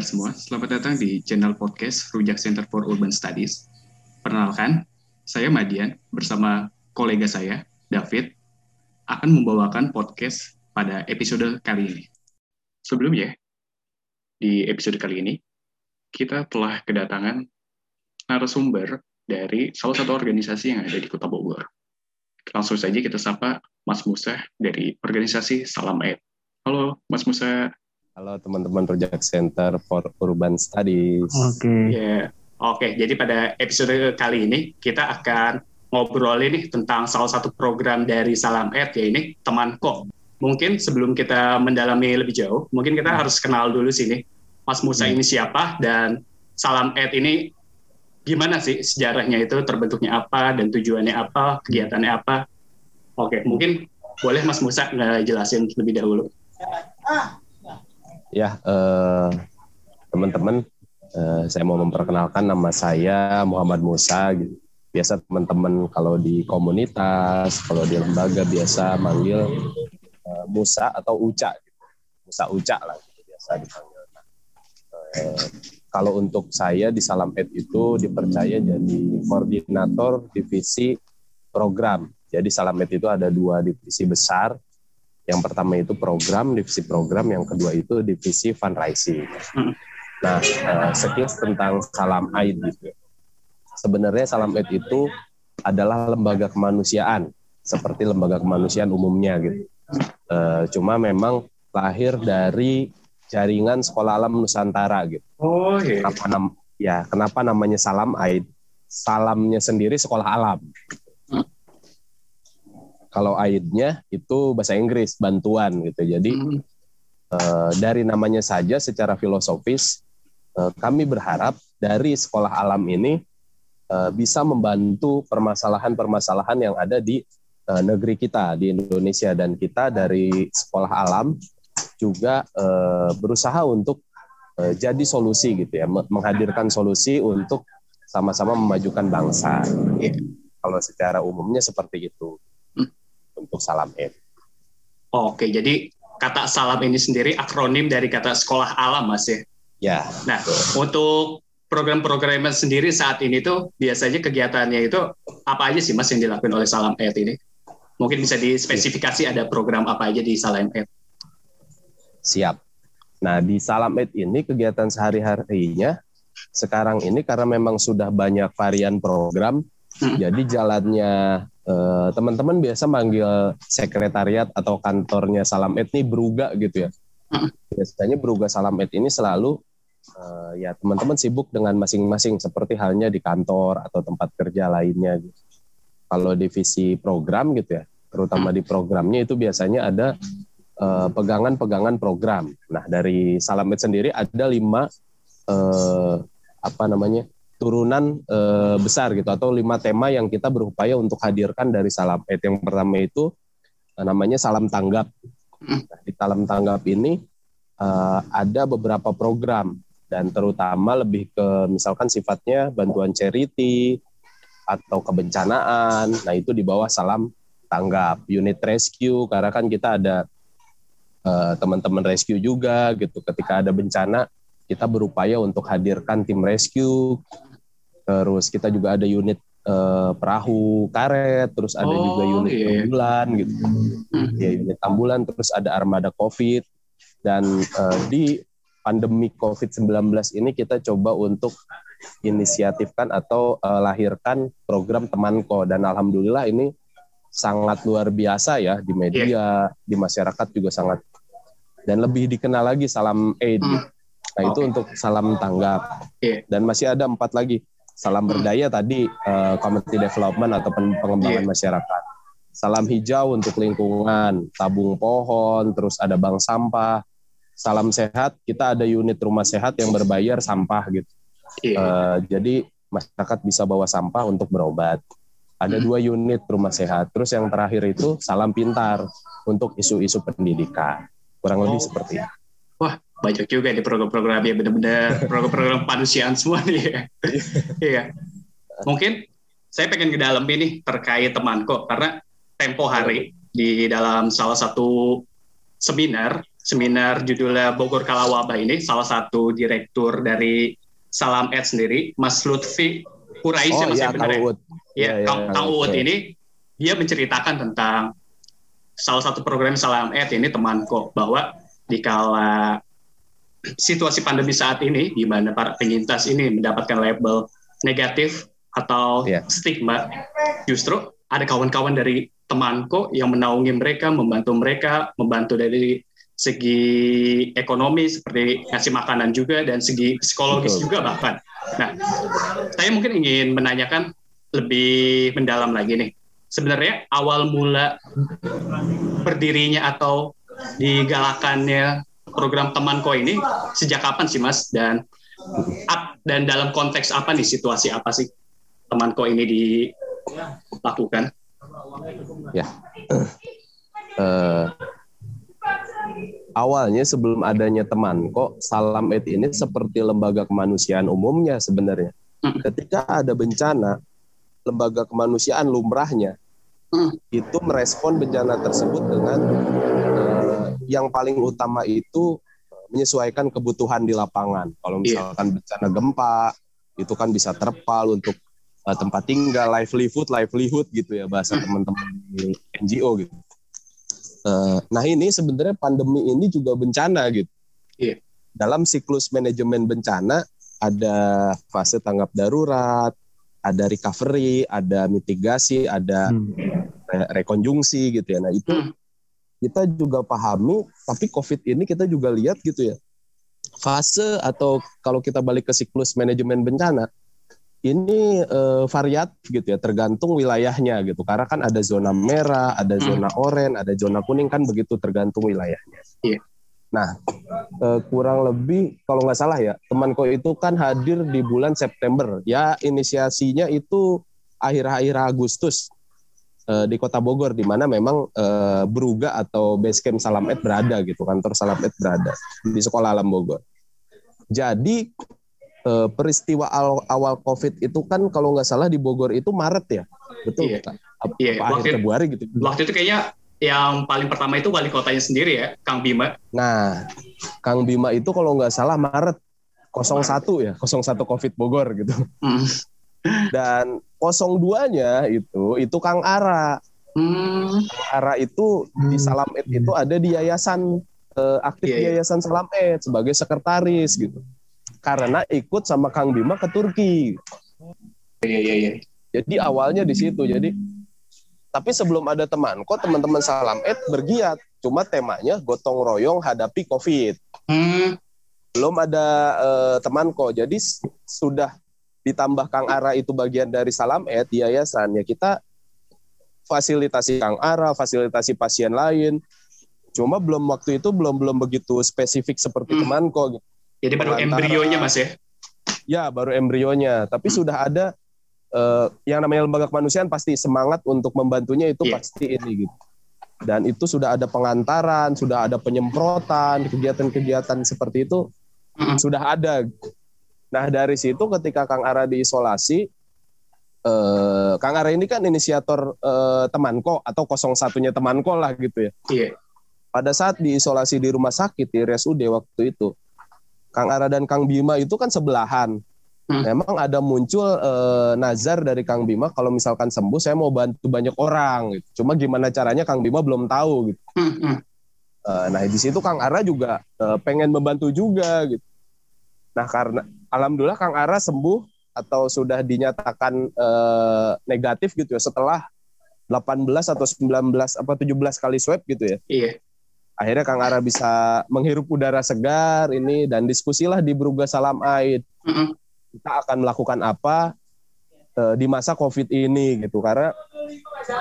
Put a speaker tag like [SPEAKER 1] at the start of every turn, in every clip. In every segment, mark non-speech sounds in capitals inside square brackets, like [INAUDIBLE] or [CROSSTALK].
[SPEAKER 1] pendengar semua, selamat datang di channel podcast Rujak Center for Urban Studies. Perkenalkan, saya Madian bersama kolega saya, David, akan membawakan podcast pada episode kali ini. Sebelumnya, di episode kali ini, kita telah kedatangan narasumber dari salah satu organisasi yang ada di Kota Bogor. Langsung saja kita sapa Mas Musa dari organisasi Salam Aid. Halo, Mas Musa.
[SPEAKER 2] Halo teman-teman Rojak Center for Urban Studies.
[SPEAKER 1] Oke. Okay. Yeah. Oke, okay, jadi pada episode kali ini kita akan ngobrol ini tentang salah satu program dari Salam Ed ya ini Temanko. Mungkin sebelum kita mendalami lebih jauh, mungkin kita harus kenal dulu sini Mas Musa hmm. ini siapa dan Salam Ed ini gimana sih sejarahnya itu terbentuknya apa dan tujuannya apa, kegiatannya apa. Oke, mungkin boleh Mas Musa jelasin lebih dahulu.
[SPEAKER 2] Ya, eh, teman-teman, eh, saya mau memperkenalkan nama saya Muhammad Musa. Gitu. Biasa teman-teman kalau di komunitas, kalau di lembaga biasa manggil eh, Musa atau Uca. Gitu. Musa Uca lah, gitu, biasa dipanggil. Nah, eh, kalau untuk saya di Salam Ed itu dipercaya jadi koordinator divisi program. Jadi Salam Ed itu ada dua divisi besar, yang pertama itu program, divisi program, yang kedua itu divisi fundraising. Hmm. Nah, uh, sekilas tentang Salam Aid gitu. Sebenarnya Salam Aid itu adalah lembaga kemanusiaan seperti lembaga kemanusiaan umumnya gitu. Uh, cuma memang lahir dari jaringan Sekolah Alam Nusantara gitu. Oh iya. Kenapa nam ya kenapa namanya Salam Aid? Salamnya sendiri sekolah alam kalau aidnya itu bahasa Inggris bantuan gitu. Jadi hmm. uh, dari namanya saja secara filosofis uh, kami berharap dari sekolah alam ini uh, bisa membantu permasalahan-permasalahan yang ada di uh, negeri kita di Indonesia. Dan kita dari sekolah alam juga uh, berusaha untuk uh, jadi solusi gitu ya. Menghadirkan solusi untuk sama-sama memajukan bangsa. Kalau secara umumnya seperti itu untuk Salam Ed.
[SPEAKER 1] Oke, jadi kata salam ini sendiri akronim dari kata sekolah alam, Mas ya?
[SPEAKER 2] Ya.
[SPEAKER 1] Nah, betul. untuk program-program sendiri saat ini tuh biasanya kegiatannya itu apa aja sih, Mas, yang dilakukan oleh Salam Ed ini? Mungkin bisa dispesifikasi ada program apa aja di Salam Ed?
[SPEAKER 2] Siap. Nah, di Salam Ed ini kegiatan sehari-harinya sekarang ini karena memang sudah banyak varian program. Jadi jalannya Eh, teman-teman biasa manggil sekretariat atau kantornya Salam Ed nih beruga gitu ya. Biasanya beruga Salam Ed ini selalu uh, ya teman-teman sibuk dengan masing-masing seperti halnya di kantor atau tempat kerja lainnya. Gitu. Kalau divisi program gitu ya, terutama di programnya itu biasanya ada eh, pegangan-pegangan uh, program. Nah dari Salam Ed sendiri ada lima uh, apa namanya turunan e, besar gitu atau lima tema yang kita berupaya untuk hadirkan dari salam Ed. Yang pertama itu e, namanya salam tanggap. Nah, di salam tanggap ini e, ada beberapa program dan terutama lebih ke misalkan sifatnya bantuan charity atau kebencanaan. Nah, itu di bawah salam tanggap, unit rescue karena kan kita ada teman-teman rescue juga gitu ketika ada bencana kita berupaya untuk hadirkan tim rescue Terus kita juga ada unit uh, perahu karet, terus ada oh, juga unit yeah. ambulan gitu. Hmm. Ya unit ambulan, terus ada armada COVID dan uh, di pandemi COVID-19 ini kita coba untuk inisiatifkan atau uh, lahirkan program temanko dan alhamdulillah ini sangat luar biasa ya di media, yeah. di masyarakat juga sangat dan lebih dikenal lagi salam aid. Hmm. Nah, okay. itu untuk salam tanggap. Yeah. Dan masih ada empat lagi Salam berdaya tadi uh, community development atau pengembangan yeah. masyarakat. Salam hijau untuk lingkungan, tabung pohon, terus ada bank sampah. Salam sehat, kita ada unit rumah sehat yang berbayar sampah gitu. Yeah. Uh, jadi masyarakat bisa bawa sampah untuk berobat. Ada hmm. dua unit rumah sehat. Terus yang terakhir itu salam pintar untuk isu-isu pendidikan. Kurang oh. lebih seperti itu.
[SPEAKER 1] Wah, banyak juga di program-program ya benar-benar program-program manusiaan semua nih ya. [LAUGHS] Iya. Mungkin saya pengen ke dalam ini terkait temanku karena tempo hari di dalam salah satu seminar seminar judulnya Bogor Kala Wabah ini, salah satu direktur dari Salam Ed sendiri, Mas Lutfi Kurais
[SPEAKER 2] oh,
[SPEAKER 1] ya,
[SPEAKER 2] Mas ya, Kang
[SPEAKER 1] Ya, ya, Kang, Kang Uut ini dia menceritakan tentang salah satu program Salam Ed ini temanku bahwa di kala situasi pandemi saat ini di mana para penyintas ini mendapatkan label negatif atau yeah. stigma justru ada kawan-kawan dari temanku yang menaungi mereka membantu mereka membantu dari segi ekonomi seperti ngasih makanan juga dan segi psikologis Betul. juga bahkan nah saya mungkin ingin menanyakan lebih mendalam lagi nih sebenarnya awal mula berdirinya atau digalakannya program temanko ini sejak kapan sih Mas dan dan dalam konteks apa nih situasi apa sih temanko ini dilakukan?
[SPEAKER 2] Ya. Uh, awalnya sebelum adanya temanko, Salam Ed ini seperti lembaga kemanusiaan umumnya sebenarnya. Hmm. Ketika ada bencana, lembaga kemanusiaan lumrahnya hmm. itu merespon bencana tersebut dengan yang paling utama itu eh, menyesuaikan kebutuhan di lapangan. Kalau iya. misalkan yeah. bencana gempa, itu kan bisa terpal untuk uh, tempat tinggal, livelihood, livelihood gitu ya bahasa hmm. teman-teman NGO gitu. Uh, nah ini sebenarnya pandemi ini juga bencana gitu. Yeah. Dalam siklus manajemen bencana ada fase tanggap darurat, ada recovery, ada mitigasi, ada hmm. rekonjungsi gitu ya. Nah itu hmm kita juga pahami, tapi COVID ini kita juga lihat gitu ya. Fase atau kalau kita balik ke siklus manajemen bencana, ini uh, variatif gitu ya, tergantung wilayahnya gitu. Karena kan ada zona merah, ada hmm. zona hmm. oranye, ada zona kuning kan begitu tergantung wilayahnya.
[SPEAKER 1] Iya.
[SPEAKER 2] Nah, uh, kurang lebih kalau nggak salah ya, temanku itu kan hadir di bulan September. Ya, inisiasinya itu akhir-akhir Agustus uh, di Kota Bogor di mana memang uh, Beruga atau base camp Salam Ed berada gitu, kantor Salam Ed berada di Sekolah Alam Bogor. Jadi uh, peristiwa awal, awal COVID itu kan kalau nggak salah di Bogor itu Maret ya, betul? Iya.
[SPEAKER 1] Apa, iya. Apa waktu, Februari gitu. Waktu itu kayaknya yang paling pertama itu wali kotanya sendiri ya, Kang Bima.
[SPEAKER 2] Nah, Kang Bima itu kalau nggak salah Maret 01 ya, 01 COVID Bogor gitu. Mm. Dan 02-nya itu itu Kang Ara. Hmm. Kang Ara itu di hmm. Salam Ed itu ada di yayasan uh, aktif yeah, yeah. yayasan Salam Ed sebagai sekretaris gitu. Karena ikut sama Kang Bima ke Turki.
[SPEAKER 1] Iya iya iya.
[SPEAKER 2] Jadi awalnya di situ. Jadi tapi sebelum ada teman, kok teman-teman Salam Ed bergiat. Cuma temanya gotong royong hadapi COVID. Hmm. Belum ada uh, teman kok. Jadi sudah ditambah Kang Ara itu bagian dari Salam Ed di yayasan ya kita fasilitasi Kang Ara, fasilitasi pasien lain. Cuma belum waktu itu belum belum begitu spesifik seperti hmm. Kemanko. Gitu.
[SPEAKER 1] Jadi baru embrionya Mas ya?
[SPEAKER 2] Ya, baru embrionya. Tapi hmm. sudah ada uh, yang namanya lembaga kemanusiaan pasti semangat untuk membantunya itu yeah. pasti ini gitu. Dan itu sudah ada pengantaran, sudah ada penyemprotan, kegiatan-kegiatan seperti itu hmm. sudah ada. Nah dari situ ketika Kang Ara diisolasi, eh, Kang Ara ini kan inisiator eh, temanko atau 01-nya temanko lah gitu ya.
[SPEAKER 1] Iya.
[SPEAKER 2] Pada saat diisolasi di rumah sakit di RSUD waktu itu, Kang Ara dan Kang Bima itu kan sebelahan. Hmm. Memang ada muncul eh, nazar dari Kang Bima kalau misalkan sembuh saya mau bantu banyak orang. Gitu. Cuma gimana caranya Kang Bima belum tahu gitu. Hmm. hmm. Eh, nah di situ Kang Ara juga eh, pengen membantu juga gitu. Nah karena alhamdulillah Kang Ara sembuh atau sudah dinyatakan uh, negatif gitu ya setelah 18 atau 19 apa 17 kali swab gitu ya.
[SPEAKER 1] Iya.
[SPEAKER 2] Akhirnya Kang Ara bisa menghirup udara segar ini dan diskusilah di Beruga Salam Aid. Mm -hmm. Kita akan melakukan apa uh, di masa Covid ini gitu karena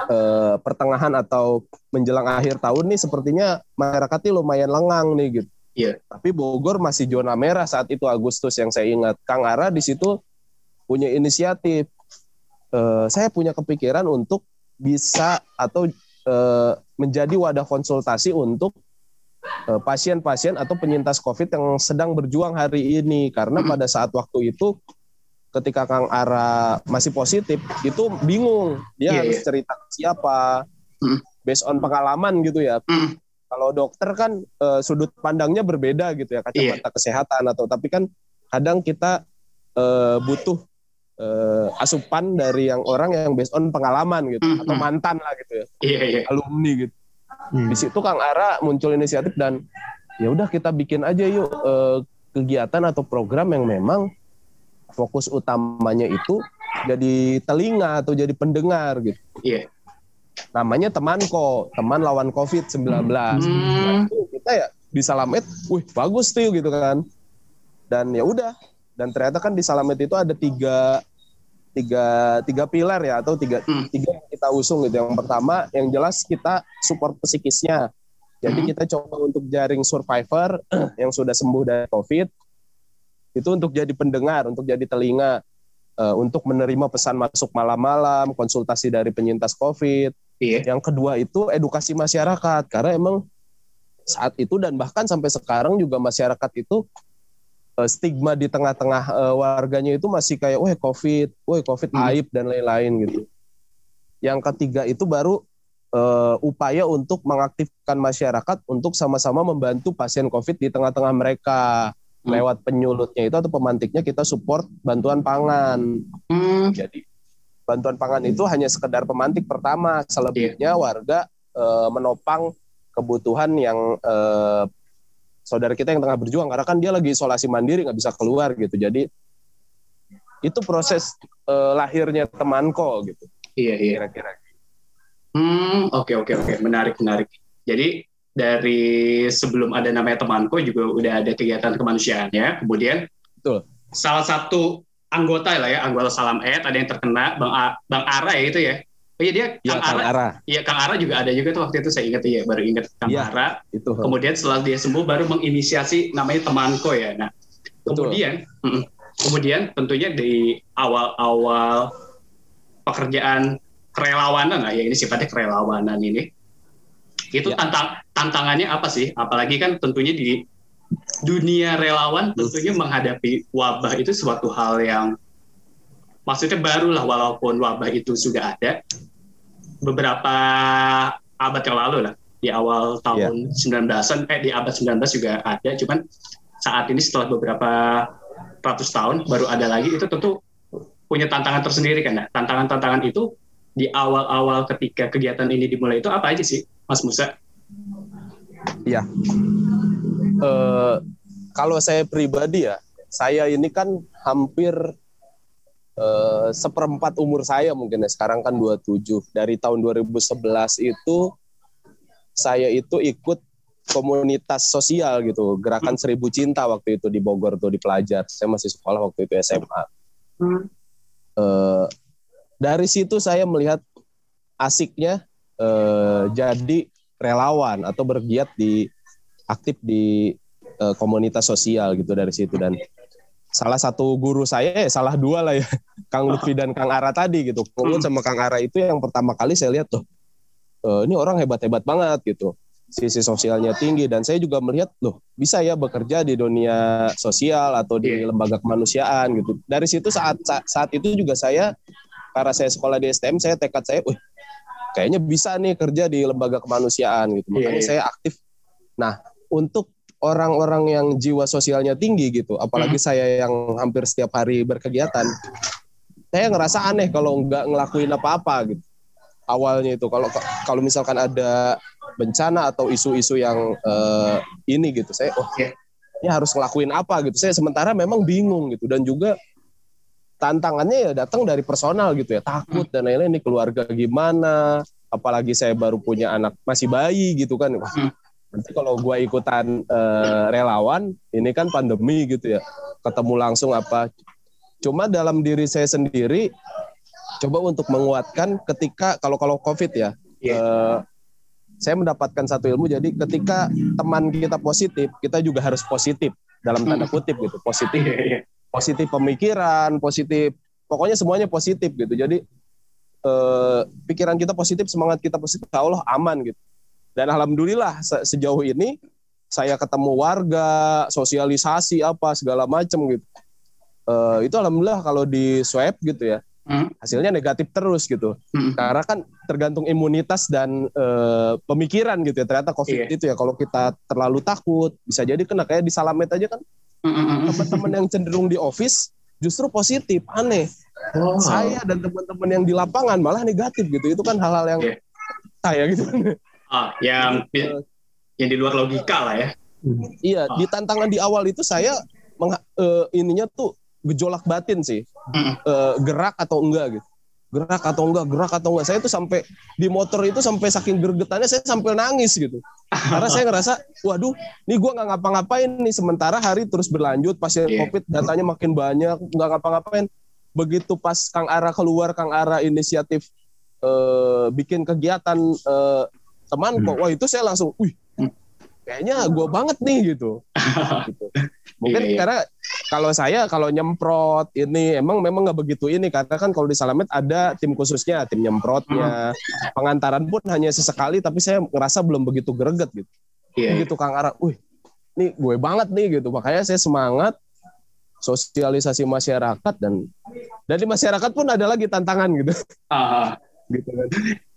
[SPEAKER 2] uh, pertengahan atau menjelang akhir tahun nih sepertinya masyarakat ini lumayan lengang nih gitu.
[SPEAKER 1] Iya.
[SPEAKER 2] Tapi Bogor masih zona merah saat itu Agustus yang saya ingat. Kang Ara di situ punya inisiatif. Uh, saya punya kepikiran untuk bisa atau uh, menjadi wadah konsultasi untuk eh, pasien-pasien uh, atau penyintas COVID yang sedang berjuang hari ini. Karena pada saat waktu itu ketika Kang Ara masih positif itu bingung dia yeah, harus yeah. cerita siapa based on pengalaman gitu ya Kalau dokter kan uh, sudut pandangnya berbeda gitu ya kacamata yeah. kesehatan atau tapi kan kadang kita uh, butuh uh, asupan dari yang orang yang based on pengalaman gitu mm -hmm. atau mantan lah gitu ya.
[SPEAKER 1] Yeah, yeah.
[SPEAKER 2] Alumni gitu. Hmm. Di situ Kang Ara muncul inisiatif dan ya udah kita bikin aja yuk uh, kegiatan atau program yang memang fokus utamanya itu jadi telinga atau jadi pendengar gitu.
[SPEAKER 1] Iya. Yeah
[SPEAKER 2] namanya temanko, teman lawan COVID-19. Hmm. Nah, kita ya di Salamet, wih bagus tuh gitu kan. Dan ya udah, dan ternyata kan di Salamet itu ada tiga tiga tiga pilar ya atau tiga hmm. tiga yang kita usung gitu. Yang pertama yang jelas kita support psikisnya. Jadi hmm. kita coba untuk jaring survivor [CLEARS THROAT] yang sudah sembuh dari COVID itu untuk jadi pendengar, untuk jadi telinga, uh, untuk menerima pesan masuk malam-malam, konsultasi dari penyintas COVID, Iya. Yang kedua itu edukasi masyarakat karena emang saat itu dan bahkan sampai sekarang juga masyarakat itu uh, stigma di tengah-tengah uh, warganya itu masih kayak wah covid, wah covid hmm. aib dan lain-lain gitu. Yang ketiga itu baru uh, upaya untuk mengaktifkan masyarakat untuk sama-sama membantu pasien covid di tengah-tengah mereka hmm. lewat penyulutnya itu atau pemantiknya kita support bantuan pangan. Hmm. Jadi bantuan pangan itu hanya sekedar pemantik pertama, selebihnya yeah. warga e, menopang kebutuhan yang e, saudara kita yang tengah berjuang karena kan dia lagi isolasi mandiri nggak bisa keluar gitu. Jadi itu proses e, lahirnya temanko gitu.
[SPEAKER 1] Iya iya. Kira-kira. Hmm oke okay, oke okay, oke okay. menarik menarik. Jadi dari sebelum ada namanya temanko juga udah ada kegiatan kemanusiaan ya. Kemudian
[SPEAKER 2] Betul.
[SPEAKER 1] salah satu anggota lah ya, anggota Salam Ed, ada yang terkena Bang A, Bang Ara ya itu ya. Oh iya dia
[SPEAKER 2] ya, Kang, Ara. Ara.
[SPEAKER 1] Iya Kang Ara juga ada juga tuh waktu itu saya ingat ya, baru ingat Kang ya, Ara. Itu. Kemudian setelah dia sembuh baru menginisiasi namanya temanko ya. Nah, Betul. kemudian kemudian tentunya di awal-awal pekerjaan kerelawanan lah ya ini sifatnya kerelawanan ini. Itu ya. tantang tantangannya apa sih? Apalagi kan tentunya di dunia relawan tentunya menghadapi wabah itu suatu hal yang maksudnya baru lah walaupun wabah itu sudah ada beberapa abad yang lalu lah di awal tahun yeah. 19-an eh di abad 19 juga ada cuman saat ini setelah beberapa ratus tahun baru ada lagi itu tentu punya tantangan tersendiri kan nah, tantangan-tantangan itu di awal-awal ketika kegiatan ini dimulai itu apa aja sih Mas Musa?
[SPEAKER 2] Iya uh, kalau saya pribadi ya, saya ini kan hampir uh, seperempat umur saya mungkin ya. Sekarang kan 27. Dari tahun 2011 itu saya itu ikut komunitas sosial gitu, gerakan seribu cinta waktu itu di Bogor tuh di pelajar. Saya masih sekolah waktu itu SMA. Hmm. Uh, dari situ saya melihat asiknya uh, jadi relawan atau bergiat di aktif di uh, komunitas sosial gitu dari situ. Dan salah satu guru saya eh salah dua lah ya [LAUGHS] Kang Lutfi dan Kang Ara tadi gitu. Kang sama Kang Ara itu yang pertama kali saya lihat tuh uh, ini orang hebat-hebat banget gitu. Sisi sosialnya tinggi. Dan saya juga melihat loh bisa ya bekerja di dunia sosial atau di iya. lembaga kemanusiaan gitu. Dari situ saat saat itu juga saya karena saya sekolah di STM saya tekad saya wih kayaknya bisa nih kerja di lembaga kemanusiaan gitu. Makanya yeah. Iya. saya aktif. Nah untuk orang-orang yang jiwa sosialnya tinggi gitu, apalagi hmm. saya yang hampir setiap hari berkegiatan, saya ngerasa aneh kalau nggak ngelakuin apa-apa gitu. Awalnya itu kalau kalau misalkan ada bencana atau isu-isu yang uh, ini gitu, saya oh ya ini harus ngelakuin apa gitu. Saya sementara memang bingung gitu dan juga tantangannya ya datang dari personal gitu ya, takut hmm. dan lain-lain ini keluarga gimana, apalagi saya baru punya anak masih bayi gitu kan. Wah, hmm nanti kalau gue ikutan uh, relawan ini kan pandemi gitu ya ketemu langsung apa cuma dalam diri saya sendiri coba untuk menguatkan ketika kalau kalau covid ya yeah. Iya. uh, saya mendapatkan satu ilmu jadi ketika teman kita positif kita juga harus positif dalam tanda hmm. kutip gitu positif yeah, yeah. positif pemikiran positif pokoknya semuanya positif gitu jadi uh, pikiran kita positif semangat kita positif Allah aman gitu dan alhamdulillah se sejauh ini saya ketemu warga, sosialisasi apa segala macam gitu. Uh, itu alhamdulillah kalau di swab gitu ya. hmm. hasilnya negatif terus gitu. Hmm. Karena kan tergantung imunitas dan uh, pemikiran gitu ya. Ternyata COVID yeah. itu ya kalau kita terlalu takut bisa jadi kena kayak di Salamet aja kan. Hmm. Teman-teman yang cenderung di office justru positif, aneh. Oh. Saya dan teman-teman yang di lapangan malah negatif gitu. Itu kan hal-hal yang yeah. saya gitu.
[SPEAKER 1] Ah, yang yang di luar logika lah ya.
[SPEAKER 2] Iya, oh. di tantangan di awal itu saya meng, uh, ininya tuh gejolak batin sih. Uh, gerak atau enggak gitu. Gerak atau enggak, gerak atau enggak. Saya tuh sampai di motor itu sampai saking gergetannya saya sampai nangis gitu. Karena saya ngerasa, waduh, nih gue nggak ngapa-ngapain nih. Sementara hari terus berlanjut, pasien yeah. COVID datanya makin banyak, nggak ngapa-ngapain. Begitu pas Kang Ara keluar, Kang Ara inisiatif uh, bikin kegiatan uh, teman kok, hmm. wah itu saya langsung, wih, kayaknya gue banget nih gitu. [LAUGHS] gitu. Mungkin iya, iya. karena kalau saya kalau nyemprot ini emang memang nggak begitu ini karena kan kalau di Salamet ada tim khususnya, tim nyemprotnya. Hmm. Pengantaran pun hanya sesekali tapi saya ngerasa belum begitu greget gitu. Iya, begitu. Kang Ara, wih, nih gue banget nih gitu. Makanya saya semangat sosialisasi masyarakat dan dari masyarakat pun ada lagi tantangan gitu.
[SPEAKER 1] Ah, [LAUGHS] gitu kan.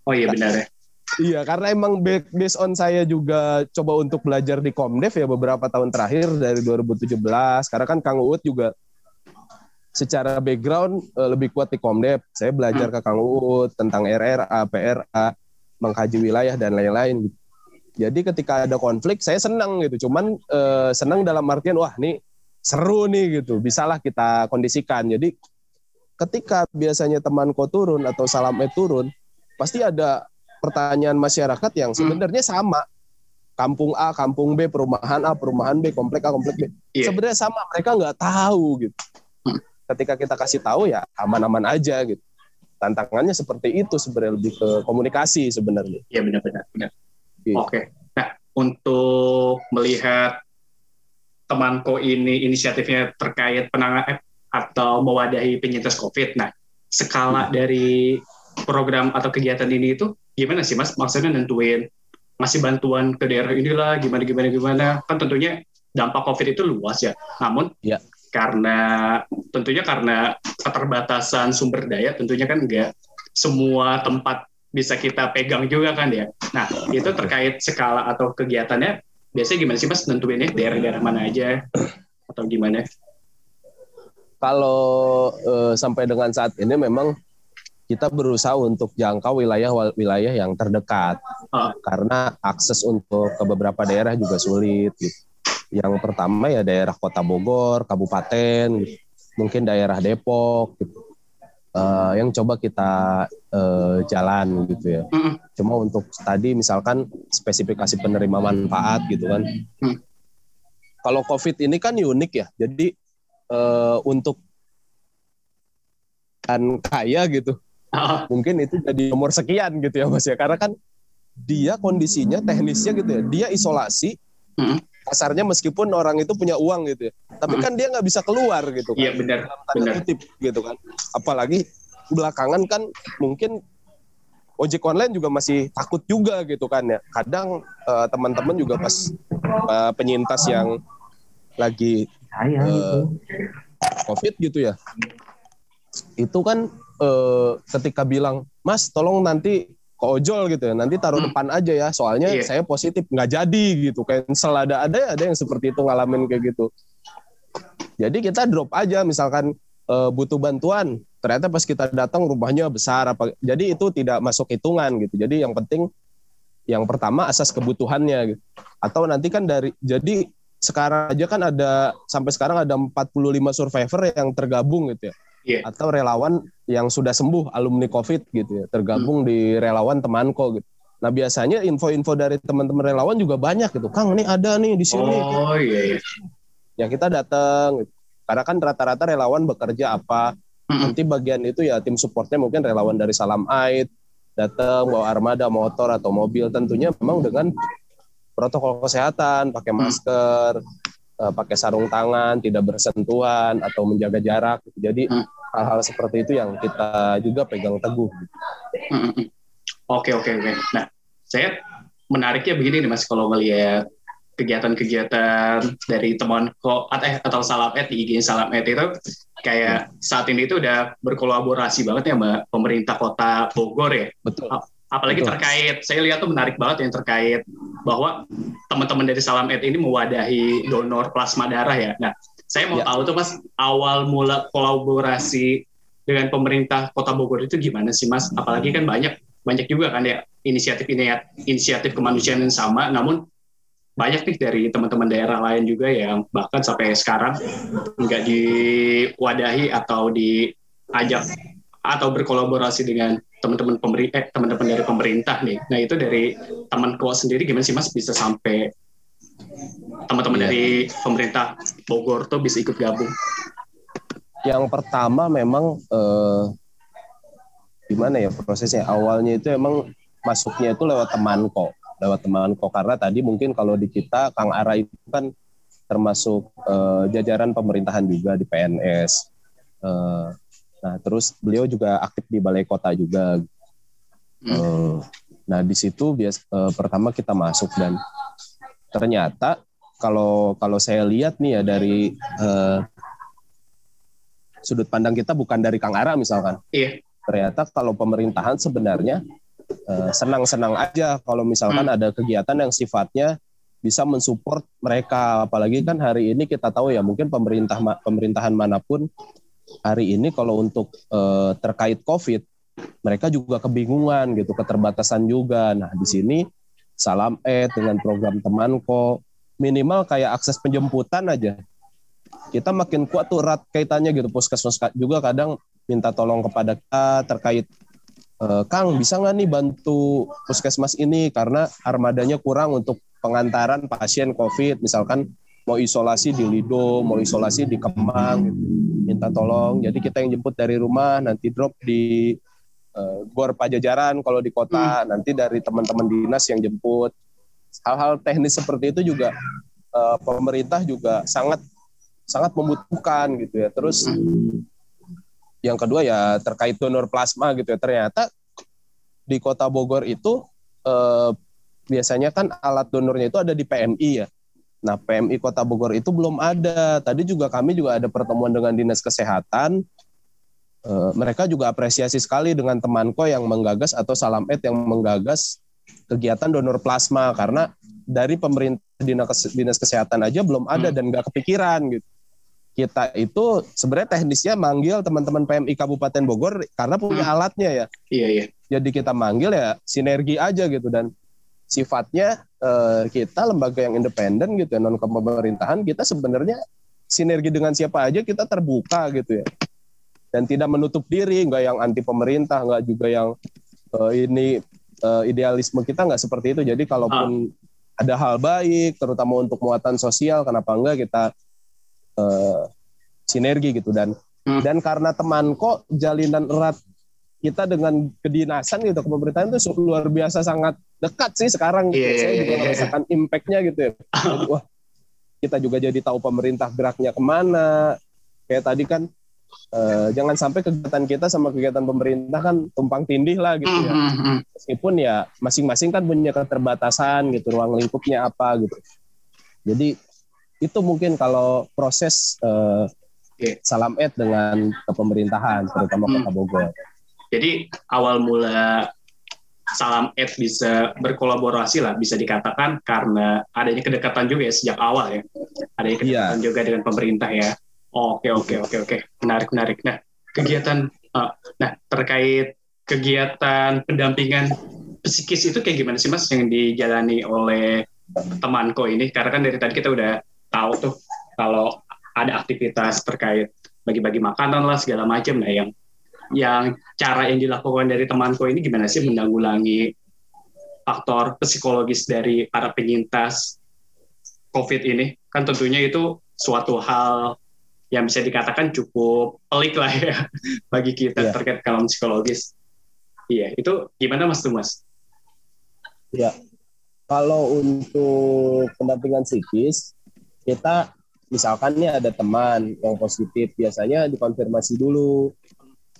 [SPEAKER 1] Oh iya benar ya.
[SPEAKER 2] Iya, karena emang based on saya juga coba untuk belajar di Komdev ya beberapa tahun terakhir dari 2017. Karena kan Kang Uut juga secara background uh, lebih kuat di Komdev. Saya belajar ke Kang Uut tentang RRA, PRA, mengkaji wilayah dan lain-lain. Jadi ketika ada konflik saya senang gitu. Cuman uh, senang dalam artian wah nih seru nih gitu. Bisalah kita kondisikan. Jadi ketika biasanya temanku turun atau salamnya turun, pasti ada pertanyaan masyarakat yang hmm. sebenarnya sama. Kampung A, kampung B, perumahan A, perumahan B, komplek A, komplek B. Yeah. Sebenarnya sama, mereka nggak tahu gitu. Hmm. Ketika kita kasih tahu ya aman-aman aja gitu. Tantangannya seperti itu sebenarnya lebih ke komunikasi sebenarnya.
[SPEAKER 1] Iya benar-benar. Benar. Iya. Oke. Okay. Nah untuk melihat temanku ini inisiatifnya terkait penanganan atau mewadahi penyintas COVID. Nah, skala hmm. dari program atau kegiatan ini itu gimana sih mas? Maksudnya nentuin ngasih bantuan ke daerah inilah gimana gimana gimana? Kan tentunya dampak covid itu luas ya. Namun ya. karena tentunya karena keterbatasan sumber daya tentunya kan enggak semua tempat bisa kita pegang juga kan ya. Nah itu terkait skala atau kegiatannya biasanya gimana sih mas? Nentuinnya daerah-daerah mana aja atau gimana?
[SPEAKER 2] Kalau uh, sampai dengan saat ini memang kita berusaha untuk jangkau wilayah-wilayah yang terdekat uh. karena akses untuk ke beberapa daerah juga sulit. Gitu. Yang pertama ya daerah Kota Bogor, Kabupaten, gitu. mungkin daerah Depok, gitu. uh, yang coba kita uh, jalan gitu ya. Uh. Cuma untuk tadi misalkan spesifikasi penerima manfaat gitu kan. Uh. Kalau COVID ini kan unik ya, jadi uh, untuk kan kaya gitu [LAUGHS] mungkin itu jadi nomor sekian gitu ya mas ya. Karena kan dia kondisinya teknisnya gitu ya dia isolasi hmm. kasarnya meskipun orang itu punya uang gitu ya tapi kan dia nggak bisa keluar gitu
[SPEAKER 1] kan. Iya benar benar. kutip
[SPEAKER 2] gitu kan. Apalagi belakangan kan mungkin ojek online juga masih takut juga gitu kan ya. Kadang uh, teman-teman juga pas uh, penyintas yang lagi uh, covid gitu ya itu kan uh, ketika bilang Mas tolong nanti ke ojol gitu ya. Nanti taruh hmm. depan aja ya soalnya yeah. saya positif nggak jadi gitu. Cancel ada ada ada yang seperti itu ngalamin kayak gitu. Jadi kita drop aja misalkan uh, butuh bantuan. Ternyata pas kita datang rumahnya besar apa jadi itu tidak masuk hitungan gitu. Jadi yang penting yang pertama asas kebutuhannya gitu. Atau nanti kan dari jadi sekarang aja kan ada sampai sekarang ada 45 survivor yang tergabung gitu ya yeah. atau relawan yang sudah sembuh alumni COVID gitu ya, tergabung hmm. di relawan temanko gitu. Nah biasanya info-info dari teman-teman relawan juga banyak gitu. Kang ini ada nih di sini.
[SPEAKER 1] Oh iya. iya.
[SPEAKER 2] Ya kita datang. Gitu. Karena kan rata-rata relawan bekerja apa. Hmm. Nanti bagian itu ya tim supportnya mungkin relawan dari Salam Aid datang bawa armada motor atau mobil tentunya memang dengan protokol kesehatan pakai masker uh, pakai sarung tangan, tidak bersentuhan atau menjaga jarak. Jadi hmm. hal-hal hmm. seperti itu yang kita juga pegang teguh.
[SPEAKER 1] Hmm, hmm. Oke oke oke. Nah, saya menariknya begini nih Mas kalau melihat kegiatan-kegiatan dari teman kok eh, atau salam ed di IG salam ed itu kayak saat ini itu udah berkolaborasi banget ya mbak pemerintah kota Bogor ya.
[SPEAKER 2] Betul.
[SPEAKER 1] Apalagi Betul. terkait, saya lihat tuh menarik banget yang terkait bahwa teman-teman dari Salam Ed ini mewadahi donor plasma darah ya. Nah, saya mau ya. tahu tuh mas awal mula kolaborasi dengan pemerintah Kota Bogor itu gimana sih mas? Apalagi kan banyak banyak juga kan ya inisiatif ini ya inisiatif kemanusiaan yang sama, namun banyak nih dari teman-teman daerah lain juga yang bahkan sampai sekarang nggak diwadahi atau diajak atau berkolaborasi dengan teman-teman pemerintah eh, teman-teman dari pemerintah nih. Nah itu dari teman kau sendiri gimana sih mas bisa sampai teman-teman ya. dari pemerintah Bogor tuh bisa ikut gabung?
[SPEAKER 2] Yang pertama memang eh, gimana ya prosesnya awalnya itu emang masuknya itu lewat teman kok lewat teman kok karena tadi mungkin kalau di kita Kang Ara itu kan termasuk eh, jajaran pemerintahan juga di PNS eh, nah terus beliau juga aktif di balai kota juga hmm. eh, nah di situ bias eh, pertama kita masuk dan ternyata kalau kalau saya lihat nih ya dari uh, sudut pandang kita bukan dari Kang Ara misalkan.
[SPEAKER 1] Iya.
[SPEAKER 2] Ternyata kalau pemerintahan sebenarnya uh, senang-senang aja kalau misalkan hmm. ada kegiatan yang sifatnya bisa mensupport mereka apalagi kan hari ini kita tahu ya mungkin pemerintah pemerintahan mana pun hari ini kalau untuk uh, terkait Covid mereka juga kebingungan gitu keterbatasan juga. Nah, di sini Salam Ed dengan program Temanko minimal kayak akses penjemputan aja. Kita makin kuat tuh erat kaitannya gitu puskesmas juga kadang minta tolong kepada kita terkait e, Kang bisa nggak nih bantu puskesmas ini? Karena armadanya kurang untuk pengantaran pasien COVID. Misalkan mau isolasi di Lido mau isolasi di Kemang gitu. minta tolong jadi kita yang jemput dari rumah nanti drop di uh, Gor Pajajaran kalau di kota hmm. nanti dari teman-teman dinas yang jemput hal-hal teknis seperti itu juga uh, pemerintah juga sangat sangat membutuhkan gitu ya. Terus yang kedua ya terkait donor plasma gitu ya. Ternyata di Kota Bogor itu uh, biasanya kan alat donornya itu ada di PMI ya. Nah, PMI Kota Bogor itu belum ada. Tadi juga kami juga ada pertemuan dengan Dinas Kesehatan. Uh, mereka juga apresiasi sekali dengan temanko yang menggagas atau Salam Ed yang menggagas kegiatan donor plasma karena dari pemerintah dinas kesehatan aja belum ada hmm. dan nggak kepikiran gitu kita itu sebenarnya teknisnya manggil teman-teman PMI Kabupaten Bogor karena punya hmm. alatnya ya.
[SPEAKER 1] Iya iya.
[SPEAKER 2] Jadi kita manggil ya sinergi aja gitu dan sifatnya eh, kita lembaga yang independen gitu ya non pemerintahan kita sebenarnya sinergi dengan siapa aja kita terbuka gitu ya dan tidak menutup diri nggak yang anti pemerintah nggak juga yang eh, ini uh, idealisme kita nggak seperti itu. Jadi kalaupun ah. ada hal baik, terutama untuk muatan sosial, kenapa enggak kita uh, sinergi gitu dan hmm. dan karena teman kok jalinan erat kita dengan kedinasan gitu pemerintahan itu luar biasa sangat dekat sih sekarang yeah, saya yeah, juga yeah, iya. merasakan yeah. impactnya gitu ya. Jadi, wah kita juga jadi tahu pemerintah geraknya ke mana kayak tadi kan uh, jangan sampai kegiatan kita sama kegiatan pemerintah kan tumpang tindih lah gitu ya. Mm-hmm. Meskipun ya masing-masing kan punya keterbatasan gitu, ruang lingkupnya apa gitu. Jadi itu mungkin kalau proses uh, salam ed dengan kepemerintahan terutama Kota mm. Bogor.
[SPEAKER 1] Jadi awal mula salam ed bisa berkolaborasi lah bisa dikatakan karena adanya kedekatan juga ya sejak awal ya. Adanya kedekatan yeah. juga dengan pemerintah ya. Oke oke oke oke menarik menarik. Nah kegiatan uh, nah terkait kegiatan pendampingan psikis itu kayak gimana sih mas yang dijalani oleh temanko ini? Karena kan dari tadi kita udah tahu tuh kalau ada aktivitas terkait bagi-bagi makanan lah segala macam. Nah yang yang cara yang dilakukan dari temanko ini gimana sih menanggulangi faktor psikologis dari para penyintas COVID ini? Kan tentunya itu suatu hal yang bisa dikatakan cukup pelik lah ya [LAUGHS] bagi kita yeah. terkait kalau psikologis. Iya, itu gimana Mas Tumas?
[SPEAKER 2] Ya, kalau untuk pendampingan psikis, kita misalkan nih ada teman yang positif, biasanya dikonfirmasi dulu,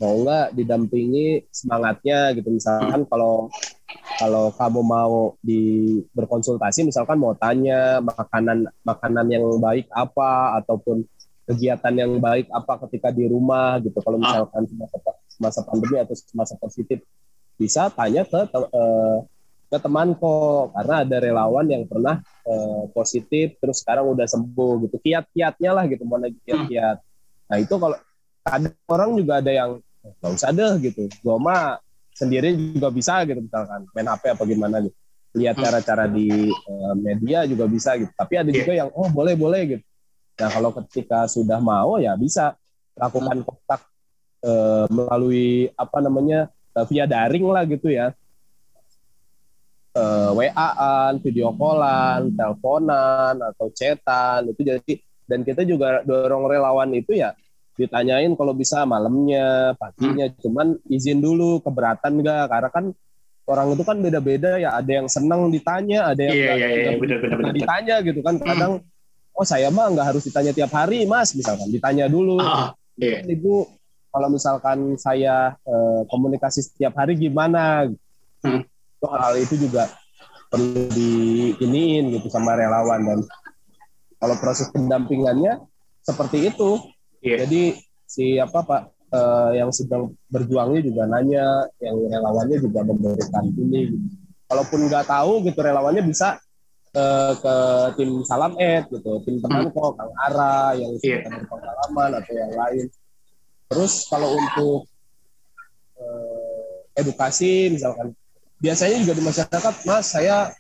[SPEAKER 2] mau nggak didampingi semangatnya gitu. Misalkan hmm. kalau kalau kamu mau di berkonsultasi misalkan mau tanya makanan makanan yang baik apa ataupun kegiatan yang baik apa ketika di rumah gitu kalau ah. misalkan masa, masa pandemi atau masa positif bisa tanya ke uh, ke teman kok karena ada relawan yang pernah uh, positif terus sekarang udah sembuh gitu kiat-kiatnya lah gitu mana kiat-kiat nah itu kalau ada orang juga ada yang nggak usah deh gitu gua mah sendiri juga bisa gitu misalkan main HP apa gimana gitu lihat hmm. cara-cara di uh, media juga bisa gitu tapi ada yeah. juga yang oh boleh boleh gitu nah kalau ketika sudah mau ya bisa lakukan hmm. kontak uh, melalui apa namanya uh, via daring lah gitu ya uh, WA-an, video callan, teleponan atau chatan itu jadi dan kita juga dorong relawan itu ya ditanyain kalau bisa malamnya, paginya, hmm. cuman izin dulu keberatan enggak karena kan orang itu kan beda-beda ya, ada yang senang ditanya, ada yang
[SPEAKER 1] yeah, yeah, yeah, bener, bener, bener,
[SPEAKER 2] ditanya gitu kan. Hmm. Kadang hmm. oh saya mah nggak harus ditanya tiap hari, Mas, misalkan ditanya dulu. Ah, yeah. Ibu kalau misalkan saya eh, komunikasi setiap hari gimana? Hmm. hal itu juga perlu diiniin gitu sama relawan dan kalau proses pendampingannya seperti itu Yeah. Jadi si apa Pak uh, yang sedang berjuangnya juga nanya, yang relawannya juga memberikan ini. Gitu. Kalaupun nggak tahu gitu relawannya bisa uh, ke tim Salam Ed gitu, tim teman hmm. kok Kang Ara yang sudah yeah. berpengalaman atau yang lain. Terus kalau untuk uh, edukasi misalkan biasanya juga di masyarakat, Mas saya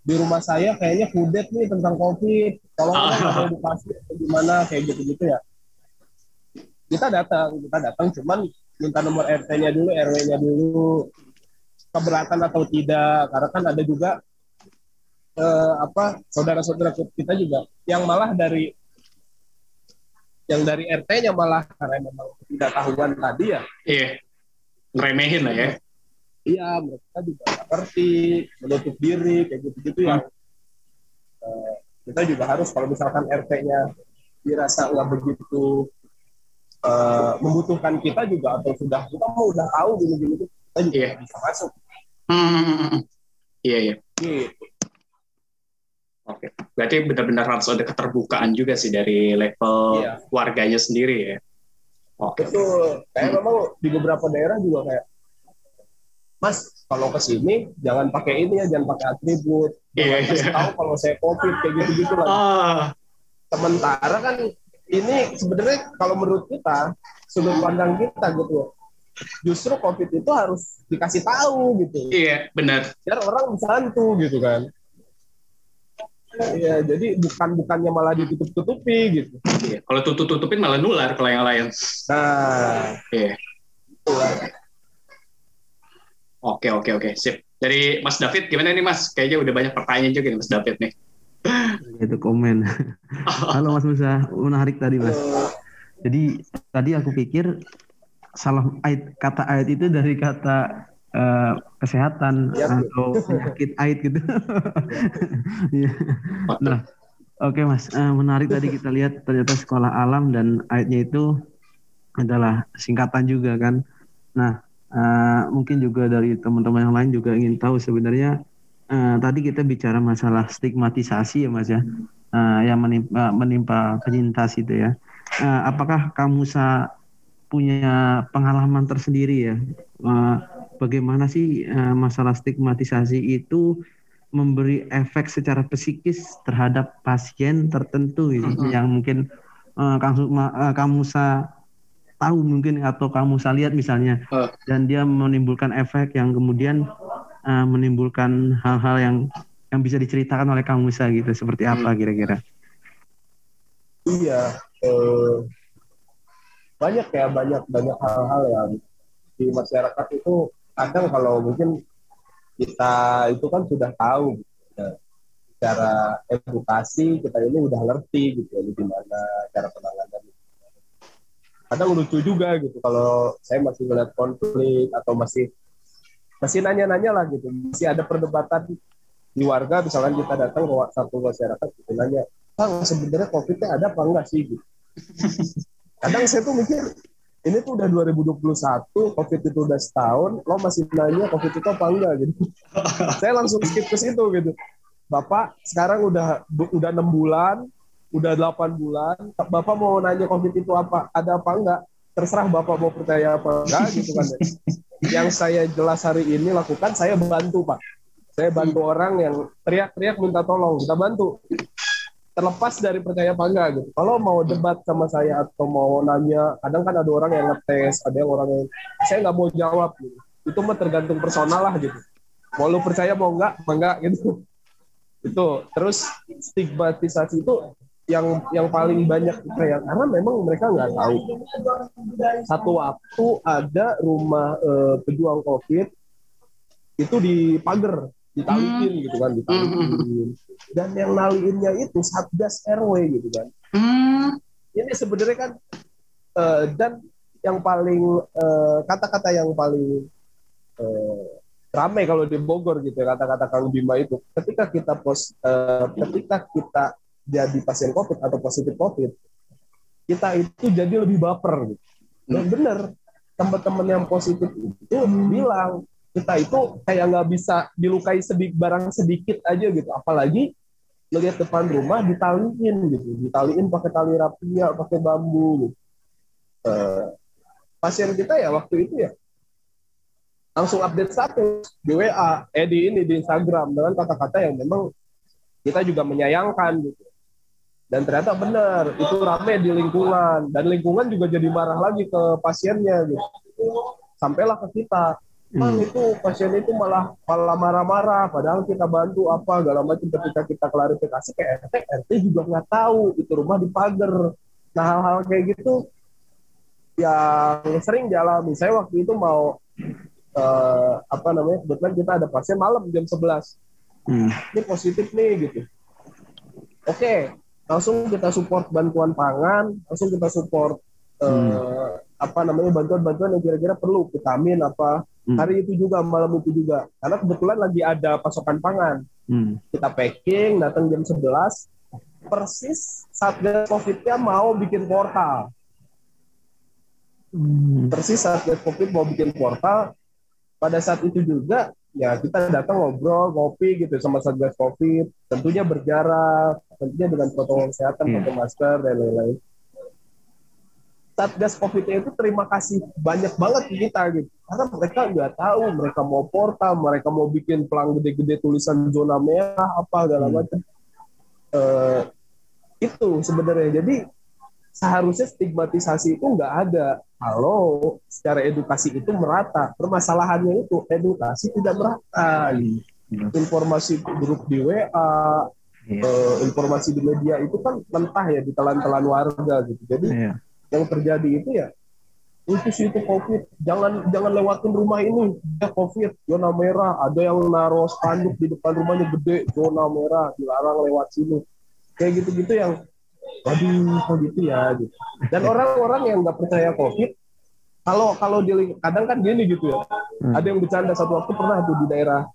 [SPEAKER 2] di rumah saya kayaknya kudet nih tentang COVID, tolong ah. [LAUGHS] edukasi gimana kayak gitu-gitu ya kita datang kita datang cuman minta nomor RT-nya dulu RW-nya dulu. Keberatan atau tidak karena kan ada juga eh, apa saudara-saudara kita juga. Yang malah dari yang dari RT-nya malah karena memang tidak tahuan tadi ya.
[SPEAKER 1] Iya. Remehin lah ya.
[SPEAKER 2] Iya mereka juga ngerti menutup diri kayak gitu-gitu ya. Eh, kita juga harus kalau misalkan RT-nya dirasa nggak begitu uh, membutuhkan kita juga atau sudah kita mau udah tahu gini-gini kita juga yeah. bisa masuk.
[SPEAKER 1] Hmm. Iya iya. Gitu. Oke, berarti benar-benar harus ada keterbukaan juga sih dari level iya. warganya sendiri ya.
[SPEAKER 2] Oke. Betul. Kayak hmm. memang di beberapa daerah juga kayak, Mas, kalau ke sini jangan pakai ini ya, jangan pakai atribut. Jangan yeah, yeah. tahu kalau saya covid kayak gitu-gitu lah. Ah. Sementara kan ini sebenarnya kalau menurut kita sudut pandang kita gitu justru covid itu harus dikasih tahu gitu
[SPEAKER 1] iya benar
[SPEAKER 2] biar orang bantu gitu kan Iya, jadi bukan bukannya malah ditutup tutupi gitu.
[SPEAKER 1] Iya, kalau tutup tutupin malah nular kalau yang lain.
[SPEAKER 2] Nah,
[SPEAKER 1] iya. Oke oke oke sip. Dari Mas David gimana nih Mas? Kayaknya udah banyak pertanyaan juga nih Mas David nih
[SPEAKER 3] itu komen. [LAUGHS] Halo Mas Musa, menarik tadi Mas. Jadi tadi aku pikir salah ayat kata ayat itu dari kata uh, kesehatan ya, atau penyakit ayat gitu. [LAUGHS] ya. nah, oke okay, Mas, uh, menarik tadi kita lihat ternyata sekolah alam dan ayatnya itu adalah singkatan juga kan. Nah, uh, mungkin juga dari teman-teman yang lain juga ingin tahu sebenarnya uh, tadi kita bicara masalah stigmatisasi ya Mas ya, uh, yang menimpa, menimpa penyintas itu ya. Uh, apakah kamu sa punya pengalaman tersendiri ya? Uh, bagaimana sih uh, masalah stigmatisasi itu memberi efek secara psikis terhadap pasien tertentu ya, uh -huh. yang mungkin uh, kamu uh, kamu sa tahu mungkin atau kamu sa lihat misalnya uh. dan dia menimbulkan efek yang kemudian uh, menimbulkan hal-hal yang yang bisa diceritakan oleh kamu Musa gitu seperti apa hmm. kira-kira?
[SPEAKER 2] Iya, eh, banyak ya banyak banyak hal-hal yang di masyarakat itu kadang kalau mungkin kita itu kan sudah tahu ya, cara edukasi kita ini udah ngerti gitu ya gimana cara penanganan kadang lucu juga gitu kalau saya masih melihat konflik atau masih masih nanya-nanya lah gitu masih ada perdebatan di warga misalkan kita datang ke satu masyarakat gitu nanya bang sebenarnya covidnya ada apa enggak sih gitu kadang saya tuh mikir ini tuh udah 2021, COVID itu udah setahun, lo masih nanya COVID itu apa enggak gitu. saya langsung skip ke situ gitu. Bapak sekarang udah udah enam bulan, udah 8 bulan, Bapak mau nanya COVID itu apa, ada apa enggak? Terserah Bapak mau percaya apa enggak gitu kan. Yang saya jelas hari ini lakukan, saya bantu Pak. Saya bantu orang yang teriak-teriak minta tolong, kita bantu terlepas dari percaya apa enggak gitu. Kalau mau debat sama saya atau mau nanya, kadang kan ada orang yang ngetes, ada yang orang yang saya nggak mau jawab gitu. Itu mah tergantung personal lah gitu. Mau lu percaya mau enggak, enggak gitu. Itu terus stigmatisasi itu yang yang paling banyak kayak karena memang mereka nggak tahu. Satu waktu ada rumah eh, pejuang COVID itu di pagar ditalikin hmm. gitu kan ditalikin hmm. dan yang naliinnya itu satgas rw gitu kan hmm. ini sebenarnya kan uh, dan yang paling eh, kata-kata yang paling uh, ramai kalau di Bogor gitu ya kata-kata Kang Bima itu ketika kita pos uh, ketika kita jadi pasien COVID atau positif COVID kita itu jadi lebih baper gitu. Dan benar teman-teman yang positif itu bilang kita itu kayak nggak bisa dilukai sedikit barang sedikit aja gitu apalagi melihat depan rumah ditaliin gitu ditaliin pakai tali rapia pakai bambu gitu. Uh, pasien kita ya waktu itu ya langsung update status di WA eh di ini di Instagram dengan kata-kata yang memang kita juga menyayangkan gitu dan ternyata benar itu rame di lingkungan dan lingkungan juga jadi marah lagi ke pasiennya gitu sampailah ke kita Mang hmm. itu pasien itu malah malah marah-marah, padahal kita bantu apa segala macam ketika kita klarifikasi ke RT, RT juga nggak tahu itu rumah dipagar. Nah hal-hal kayak gitu yang sering dialami. Saya waktu itu mau uh, apa namanya kebetulan kita ada pasien malam jam 11 hmm. ini positif nih gitu. Oke, langsung kita support bantuan pangan, langsung kita support uh, hmm. apa namanya bantuan-bantuan yang kira-kira perlu vitamin apa Hmm. Hari itu juga malam itu juga karena kebetulan lagi ada pasokan pangan. Hmm. Kita packing, datang jam 11. Persis saat COVID-nya mau bikin portal. Hmm. Persis saat COVID mau bikin portal. Pada saat itu juga ya kita datang ngobrol, ngopi gitu sama Satgas COVID. Tentunya berjarak, tentunya dengan protokol kesehatan, hmm. pakai masker dan lain-lain. Satgas COVID itu terima kasih banyak banget ke kita gitu. Karena mereka nggak tahu mereka mau portal, mereka mau bikin pelang gede-gede tulisan zona merah apa segala hmm. macam. Uh, itu sebenarnya. Jadi seharusnya stigmatisasi itu nggak ada kalau secara edukasi itu merata. Permasalahannya itu edukasi tidak merata. Hmm. Informasi grup di WA, yeah. Iya. uh, informasi di media itu kan mentah ya di telan-telan warga gitu. Jadi yeah yang terjadi itu ya itu sih itu covid jangan jangan lewatin rumah ini ya covid zona merah ada yang naruh spanduk di depan rumahnya gede zona merah dilarang lewat sini kayak gitu-gitu yang waduh kok gitu ya gitu. Dan orang-orang yang nggak percaya covid kalau kalau di kadang kan gini gitu ya. Hmm. ada yang bercanda satu waktu pernah tuh di daerah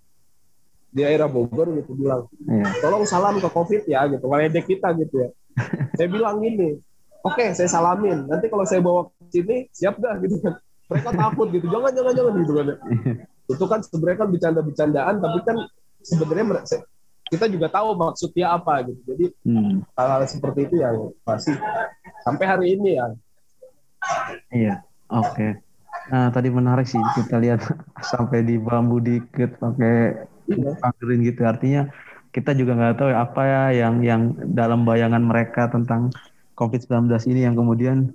[SPEAKER 2] di daerah Bogor gitu bilang yeah. tolong salam ke covid ya gitu ngeledek kita gitu ya. [LAUGHS] Saya bilang gini oke okay, saya salamin. Nanti kalau saya bawa ke sini siap gak gitu kan. Mereka takut gitu. Jangan jangan jangan gitu kan itu kan sebenarnya kan bercanda-bercandaan tapi kan sebenarnya kita juga tahu maksudnya apa gitu jadi hmm. hal-hal seperti itu yang masih sampai hari ini ya
[SPEAKER 3] iya oke okay. nah tadi menarik sih kita lihat [LAUGHS] sampai di bambu dikit pakai iya. gitu artinya kita juga nggak tahu apa ya yang yang dalam bayangan mereka tentang COVID-19 ini yang kemudian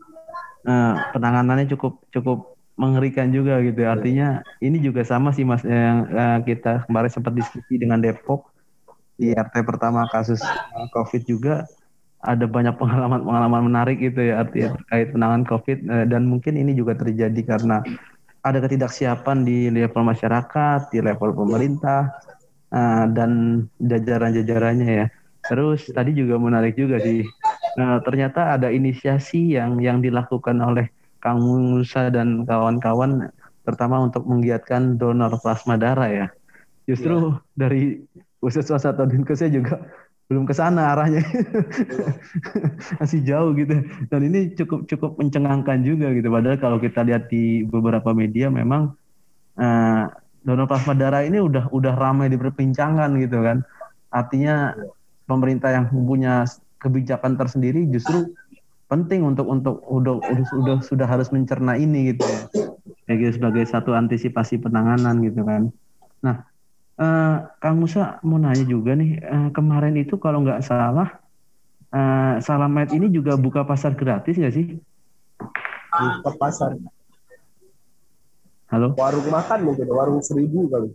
[SPEAKER 3] uh, penanganannya cukup cukup mengerikan juga gitu. Ya. Artinya ini juga sama sih Mas yang uh, kita kemarin sempat diskusi dengan Depok di RT pertama kasus uh, COVID juga ada banyak pengalaman-pengalaman menarik gitu ya artinya terkait penanganan COVID uh, dan mungkin ini juga terjadi karena ada ketidaksiapan di level masyarakat, di level pemerintah uh, dan jajaran-jajarannya ya. Terus tadi juga menarik juga sih Nah, ternyata ada inisiasi yang yang dilakukan oleh Kang Musa dan kawan-kawan terutama untuk menggiatkan donor plasma darah ya. Justru ya. dari Puskesmas atau Dinkesnya juga belum ke sana arahnya. [LAUGHS] Masih jauh gitu. Dan ini cukup cukup mencengangkan juga gitu. Padahal kalau kita lihat di beberapa media memang uh, donor plasma darah ini udah udah ramai diperbincangkan gitu kan. Artinya pemerintah yang punya kebijakan tersendiri justru penting untuk untuk udah udah sudah sudah harus mencerna ini gitu ya. Kayak gitu sebagai satu antisipasi penanganan gitu kan. Nah Uh, Kang Musa mau nanya juga nih, uh, kemarin itu kalau nggak salah, uh, Salamet ini juga buka pasar gratis nggak sih?
[SPEAKER 2] Buka pasar.
[SPEAKER 3] Halo?
[SPEAKER 2] Warung makan mungkin, warung seribu kali.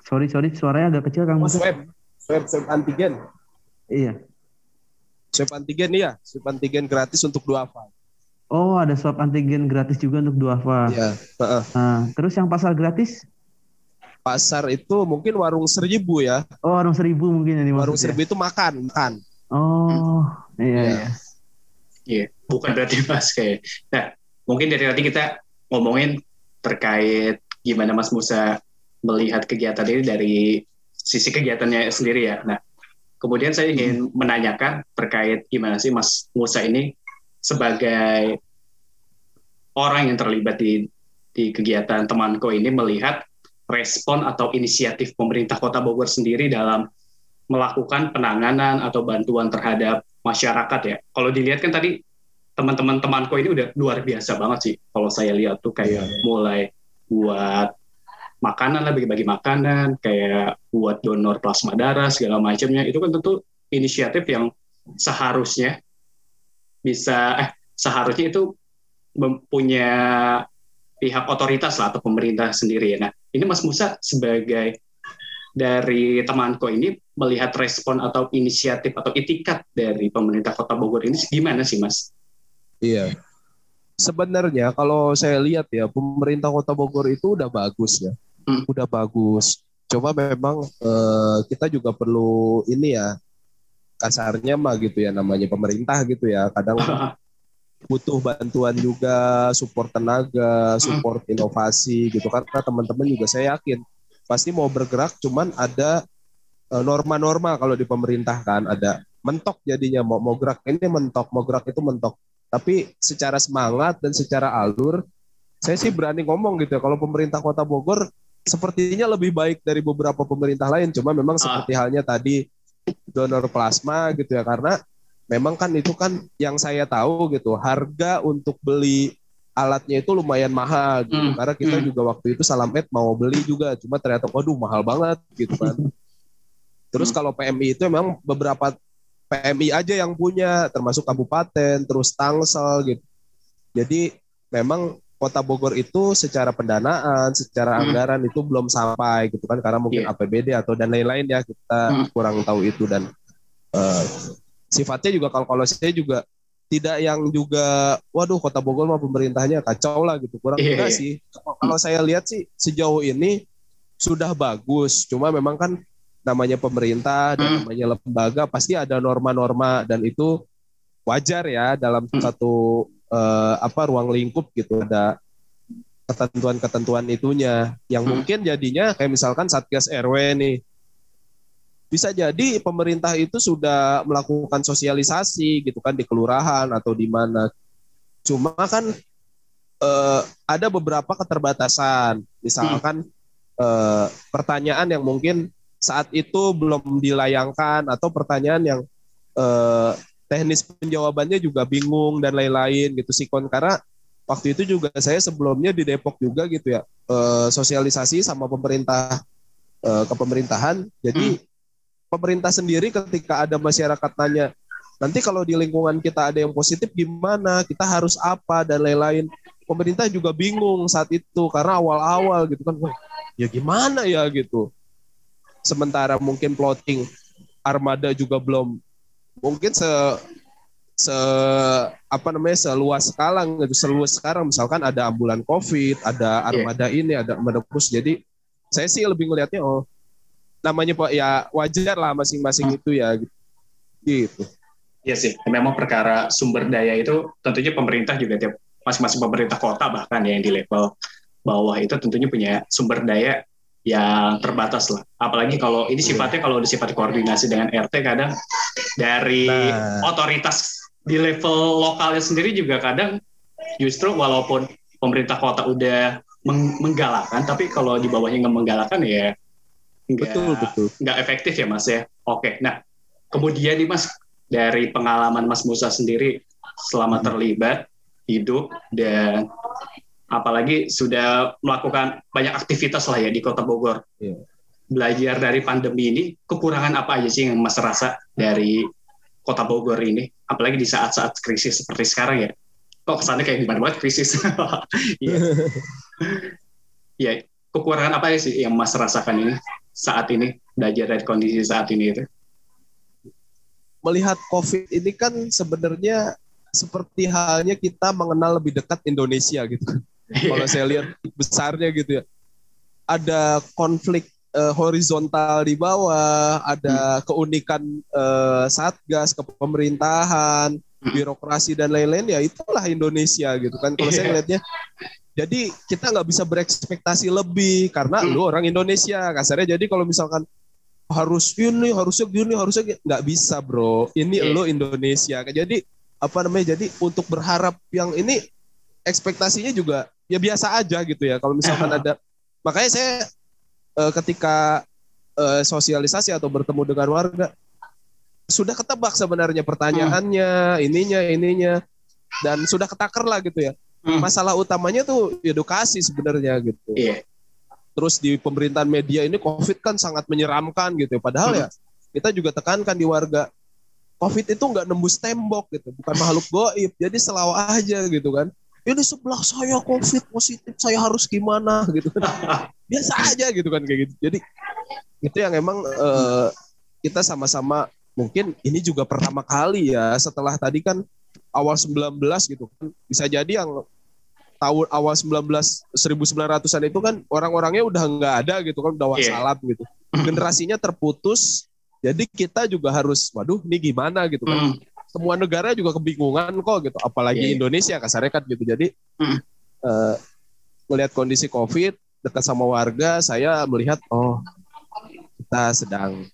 [SPEAKER 3] Sorry, sorry, suaranya agak kecil Kang Musa.
[SPEAKER 2] swab, swab, swab antigen.
[SPEAKER 3] Iya.
[SPEAKER 2] Swab antigen iya, swab antigen gratis untuk dua apa?
[SPEAKER 3] Oh, ada swab antigen gratis juga untuk dua apa?
[SPEAKER 2] Iya. Uh -uh.
[SPEAKER 3] Nah, terus yang pasar gratis?
[SPEAKER 2] Pasar itu mungkin warung seribu ya.
[SPEAKER 3] Oh, warung seribu mungkin ini
[SPEAKER 2] Warung seribu itu makan, makan.
[SPEAKER 3] Oh, iya iya.
[SPEAKER 1] Iya, yeah, bukan berarti Mas kayak. Nah, mungkin dari tadi kita ngomongin terkait gimana Mas Musa melihat kegiatan ini dari sisi kegiatannya sendiri ya. Nah, kemudian saya ingin hmm. menanyakan terkait gimana sih Mas Musa ini sebagai orang yang terlibat di di kegiatan temanko ini melihat respon atau inisiatif pemerintah Kota Bogor sendiri dalam melakukan penanganan atau bantuan terhadap masyarakat ya. Kalau dilihat kan tadi teman-teman temanku ini udah luar biasa banget sih. Kalau saya lihat tuh kayak yeah. mulai buat makanan lah bagi-bagi makanan, kayak buat donor plasma darah segala macamnya. Itu kan tentu inisiatif yang seharusnya bisa eh seharusnya itu mempunyai pihak otoritas lah atau pemerintah sendiri ya. Nah, ini Mas Musa sebagai dari temanku ini melihat respon atau inisiatif atau itikat dari pemerintah Kota Bogor ini gimana sih Mas?
[SPEAKER 2] Iya. Sebenarnya kalau saya lihat ya pemerintah Kota Bogor itu udah bagus ya. Hmm. Udah bagus. Coba memang eh, kita juga perlu ini ya kasarnya mah gitu ya namanya pemerintah gitu ya. Kadang [LAUGHS] butuh bantuan juga, support tenaga, support inovasi gitu kan. Karena teman-teman juga saya yakin pasti mau bergerak, cuman ada eh, norma-norma kalau di pemerintah kan ada mentok jadinya mau mau gerak ini mentok, mau gerak itu mentok. Tapi secara semangat dan secara alur, saya sih berani ngomong gitu ya. Kalau pemerintah Kota Bogor sepertinya lebih baik dari beberapa pemerintah lain. Cuma memang seperti ah. halnya tadi donor plasma gitu ya karena memang kan itu kan yang saya tahu gitu harga untuk beli alatnya itu lumayan mahal gitu hmm. karena kita hmm. juga waktu itu Salamet mau beli juga cuma ternyata waduh mahal banget gitu kan [LAUGHS] terus hmm. kalau PMI itu memang beberapa PMI aja yang punya termasuk kabupaten terus Tangsel gitu jadi memang Kota Bogor itu secara pendanaan, secara hmm. anggaran itu belum sampai gitu kan karena mungkin yeah. APBD atau dan lain-lain ya kita hmm. kurang tahu itu dan uh, sifatnya juga kalau kalau saya juga tidak yang juga waduh kota Bogor mah pemerintahnya kacau lah gitu kurang yeah. enggak iya. sih kalau saya lihat sih sejauh ini sudah bagus cuma memang kan namanya pemerintah dan hmm. namanya lembaga pasti ada norma-norma dan itu wajar ya dalam hmm. satu uh, apa ruang lingkup gitu ada ketentuan-ketentuan itunya yang hmm. mungkin jadinya kayak misalkan satgas RW nih bisa jadi pemerintah itu sudah melakukan sosialisasi gitu kan di kelurahan atau di mana. Cuma kan eh, ada beberapa keterbatasan. Misalkan eh, pertanyaan yang mungkin saat itu belum dilayangkan atau pertanyaan yang eh, teknis penjawabannya juga bingung dan lain-lain gitu sih karena waktu itu juga saya sebelumnya di Depok juga gitu ya sosialisasi sama pemerintah eh, ke pemerintahan jadi hmm pemerintah sendiri ketika ada masyarakat tanya nanti kalau di lingkungan kita ada yang positif gimana? Kita harus apa? Dan lain-lain. Pemerintah juga bingung saat itu karena awal-awal gitu kan ya gimana ya? Gitu. Sementara mungkin plotting armada juga belum mungkin se se apa namanya seluas sekarang gitu. Seluas sekarang misalkan ada ambulan covid ada iya. armada yeah. ini ada armada khusus. Jadi saya sih lebih ngelihatnya oh namanya pak ya wajar lah masing-masing hmm. itu ya gitu.
[SPEAKER 1] Iya sih, memang perkara sumber daya itu tentunya pemerintah juga tiap masing-masing pemerintah kota bahkan ya yang di level bawah itu tentunya punya sumber daya yang terbatas lah. Apalagi kalau ini iya. sifatnya kalau disifat koordinasi dengan RT kadang dari nah. otoritas di level lokalnya sendiri juga kadang justru walaupun pemerintah kota udah meng menggalakkan, tapi kalau di bawahnya nggak menggalakkan ya nggak betul, betul. nggak efektif ya mas ya. Oke, nah kemudian nih mas dari pengalaman Mas Musa sendiri selama hmm. terlibat hidup dan apalagi sudah melakukan banyak aktivitas lah ya di Kota Bogor. Yeah. Belajar dari pandemi ini, kekurangan apa aja sih yang Mas rasa dari Kota Bogor ini? Apalagi di saat-saat krisis seperti sekarang ya. Kok kesannya kayak gimana banget krisis? [LAUGHS] Iya. [LAUGHS] ya, kekurangan apa aja sih yang Mas rasakan ini saat ini belajar dari kondisi saat ini itu?
[SPEAKER 2] Melihat COVID ini kan sebenarnya seperti halnya kita mengenal lebih dekat Indonesia gitu kalau saya lihat besarnya gitu ya. Ada konflik uh, horizontal di bawah, ada hmm. keunikan uh, satgas kepemerintahan. Birokrasi dan lain-lain ya itulah Indonesia gitu kan. Kalau saya lihatnya jadi kita nggak bisa berekspektasi lebih karena hmm. lu orang Indonesia kasarnya. Jadi kalau misalkan harus ini harusnya gini harusnya nggak bisa bro ini yeah. lo Indonesia jadi apa namanya jadi untuk berharap yang ini ekspektasinya juga ya biasa aja gitu ya. Kalau misalkan ada makanya saya uh, ketika uh, sosialisasi atau bertemu dengan warga sudah ketebak sebenarnya pertanyaannya, hmm. ininya, ininya dan sudah ketakar lah gitu ya. Hmm. Masalah utamanya tuh edukasi sebenarnya gitu. Yeah. Terus di pemerintahan media ini COVID kan sangat menyeramkan gitu. Ya. Padahal hmm. ya kita juga tekankan di warga COVID itu nggak nembus tembok gitu, bukan makhluk goib. Jadi selalu aja gitu kan ini sebelah saya covid positif saya harus gimana gitu kan [LAUGHS] biasa aja gitu kan kayak gitu jadi itu yang emang uh, kita sama-sama mungkin ini juga pertama kali ya setelah tadi kan awal 19 gitu kan bisa jadi yang tahun awal 19 1900-an itu kan orang-orangnya udah nggak ada gitu kan udah iya. wassalam yeah. gitu generasinya terputus jadi kita juga harus waduh ini gimana gitu kan mm semua negara juga kebingungan kok gitu apalagi yeah. Iya. Indonesia kasarnya kan gitu jadi mm. uh, melihat kondisi COVID dekat sama warga saya melihat oh kita sedang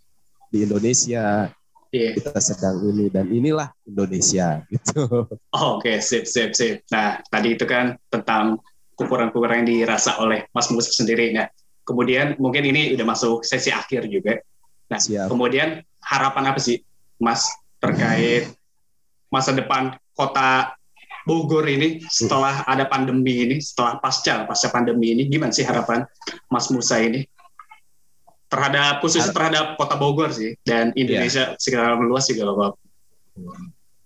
[SPEAKER 2] di Indonesia yeah. kita sedang ini dan inilah Indonesia gitu
[SPEAKER 1] oh, oke okay. sip sip sip nah tadi itu kan tentang kekurangan-kekurangan yang dirasa oleh Mas Musa sendiri nah kemudian mungkin ini udah masuk sesi akhir juga nah Siap. kemudian harapan apa sih Mas terkait masa depan kota Bogor ini setelah ada pandemi ini, setelah pasca pasca pandemi ini, gimana sih harapan Mas Musa ini terhadap khusus terhadap kota Bogor sih dan Indonesia yeah. secara luas juga loh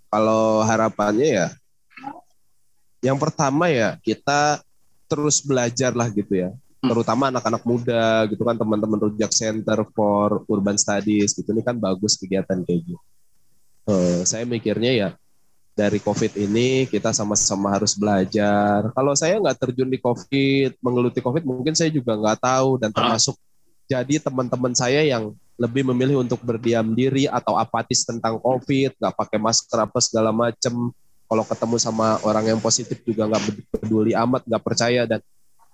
[SPEAKER 2] Kalau harapannya ya, yang pertama ya kita terus belajar lah gitu ya, hmm. terutama anak-anak muda gitu kan teman-teman Rujak Center for Urban Studies gitu ini kan bagus kegiatan kayak gitu uh, saya mikirnya ya dari COVID ini kita sama-sama harus belajar. Kalau saya nggak terjun di COVID, mengeluti COVID, mungkin saya juga nggak tahu dan termasuk jadi teman-teman saya yang lebih memilih untuk berdiam diri atau apatis tentang COVID, nggak pakai masker apa segala macam. Kalau ketemu sama orang yang positif juga nggak peduli amat, nggak percaya dan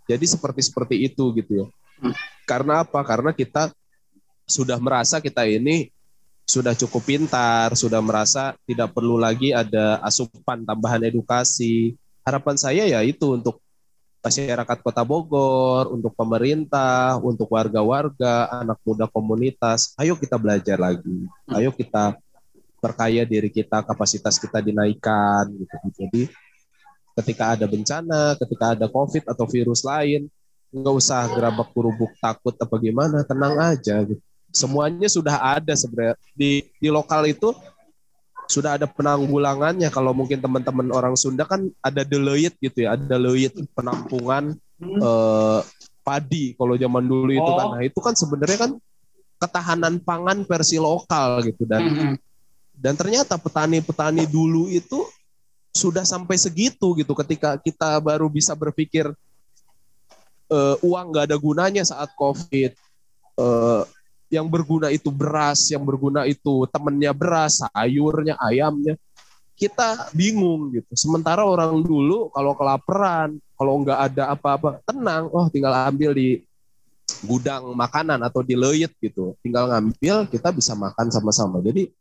[SPEAKER 2] jadi seperti seperti itu gitu ya. Hmm. Karena apa? Karena kita sudah merasa kita ini sudah cukup pintar, sudah merasa tidak perlu lagi ada asupan tambahan edukasi. Harapan saya ya itu untuk masyarakat Kota Bogor, untuk pemerintah, untuk warga-warga, anak muda komunitas. Ayo kita belajar lagi. Ayo kita perkaya diri kita, kapasitas kita dinaikkan gitu. Jadi ketika ada bencana, ketika ada COVID atau virus lain, nggak usah gerabak kurubuk takut apa gimana, tenang aja gitu semuanya sudah ada sebenarnya di di lokal itu sudah ada penanggulangannya kalau mungkin teman-teman orang Sunda kan ada deloit gitu ya ada deloit penampungan hmm. eh, padi kalau zaman dulu itu kan oh. nah itu kan sebenarnya kan ketahanan pangan versi lokal gitu dan hmm. dan ternyata petani-petani dulu itu sudah sampai segitu gitu ketika kita baru bisa berpikir uh, uang nggak ada gunanya saat covid uh, yang berguna itu beras, yang berguna itu temennya beras, sayurnya, ayamnya. Kita bingung gitu. Sementara orang dulu kalau kelaparan, kalau nggak ada apa-apa, tenang, oh tinggal ambil di gudang makanan atau di leyit gitu. Tinggal ngambil, kita bisa makan sama-sama. Jadi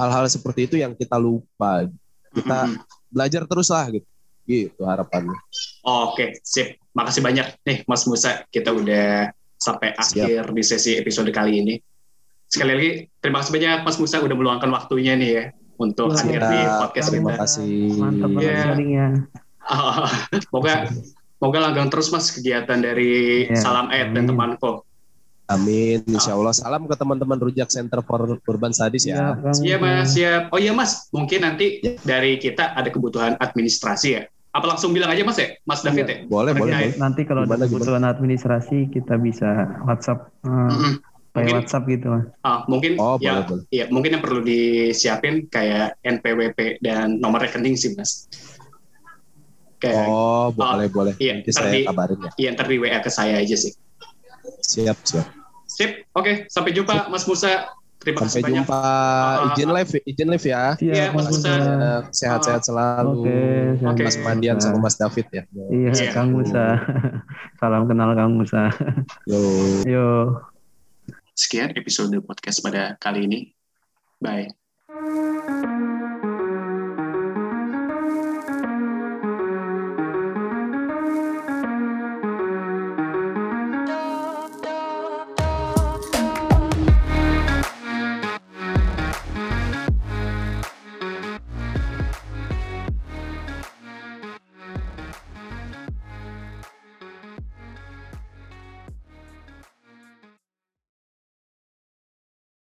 [SPEAKER 2] hal-hal seperti itu yang kita lupa. Kita belajar terus lah gitu. Gitu harapannya.
[SPEAKER 1] Oke, sip. Makasih banyak nih Mas Musa. Kita udah sampai akhir di sesi episode kali ini. Sekali lagi terima kasih banyak Mas Musa udah meluangkan waktunya nih ya untuk
[SPEAKER 2] Siap.
[SPEAKER 1] hadir di podcast
[SPEAKER 2] Terima
[SPEAKER 1] kita.
[SPEAKER 2] kasih.
[SPEAKER 3] Mantap banget
[SPEAKER 1] Iya.
[SPEAKER 3] sharingnya.
[SPEAKER 1] Oh, semoga semoga langgeng terus Mas kegiatan dari
[SPEAKER 3] Iya,
[SPEAKER 1] Salam Ed dan temanku.
[SPEAKER 2] Amin. Insya Allah. Salam ke teman-teman Rujak Center for Urban Studies ya.
[SPEAKER 3] Siap, Kang.
[SPEAKER 1] Iya Mas, siap. Oh iya Mas, mungkin nanti
[SPEAKER 2] Ya.
[SPEAKER 1] dari kita ada kebutuhan administrasi ya. Apa langsung bilang aja Mas ya, Mas
[SPEAKER 3] Iya.
[SPEAKER 1] David ya?
[SPEAKER 2] Boleh, boleh,
[SPEAKER 1] Terkait-
[SPEAKER 2] boleh.
[SPEAKER 3] Nanti kalau
[SPEAKER 2] Gimana,
[SPEAKER 3] ada kebutuhan administrasi kita bisa WhatsApp eh,
[SPEAKER 1] Mm-mm.
[SPEAKER 3] kayak
[SPEAKER 1] Mungkin-
[SPEAKER 3] WhatsApp gitu mas.
[SPEAKER 1] Ah, mungkin
[SPEAKER 2] Oh,
[SPEAKER 1] ya,
[SPEAKER 2] boleh, boleh.
[SPEAKER 1] ya mungkin yang perlu disiapin kayak NPWP dan nomor rekening sih Mas. Kayak
[SPEAKER 2] Oh, boleh, boleh.
[SPEAKER 1] iya,
[SPEAKER 2] Nanti saya
[SPEAKER 1] di-
[SPEAKER 2] kabarin ya.
[SPEAKER 1] Iya, ntar di WA ke saya aja sih.
[SPEAKER 2] Siap, siap.
[SPEAKER 1] Sip, oke. Sampai jumpa Mas Musa. Terima
[SPEAKER 2] Sampai
[SPEAKER 1] kasih banyak.
[SPEAKER 2] jumpa. Izin live, izin live ya.
[SPEAKER 3] Siap,
[SPEAKER 1] Iya, Mas.
[SPEAKER 2] Eh, Sehat-sehat selalu.
[SPEAKER 3] Oke.
[SPEAKER 1] Oke.
[SPEAKER 2] Mas Mandian sama Mas David ya.
[SPEAKER 3] Iya,
[SPEAKER 1] Iya.
[SPEAKER 3] Kang Musa. [LAUGHS] Salam kenal Kang Musa.
[SPEAKER 2] Yo.
[SPEAKER 3] Yo.
[SPEAKER 1] Sekian episode podcast pada kali ini. Bye.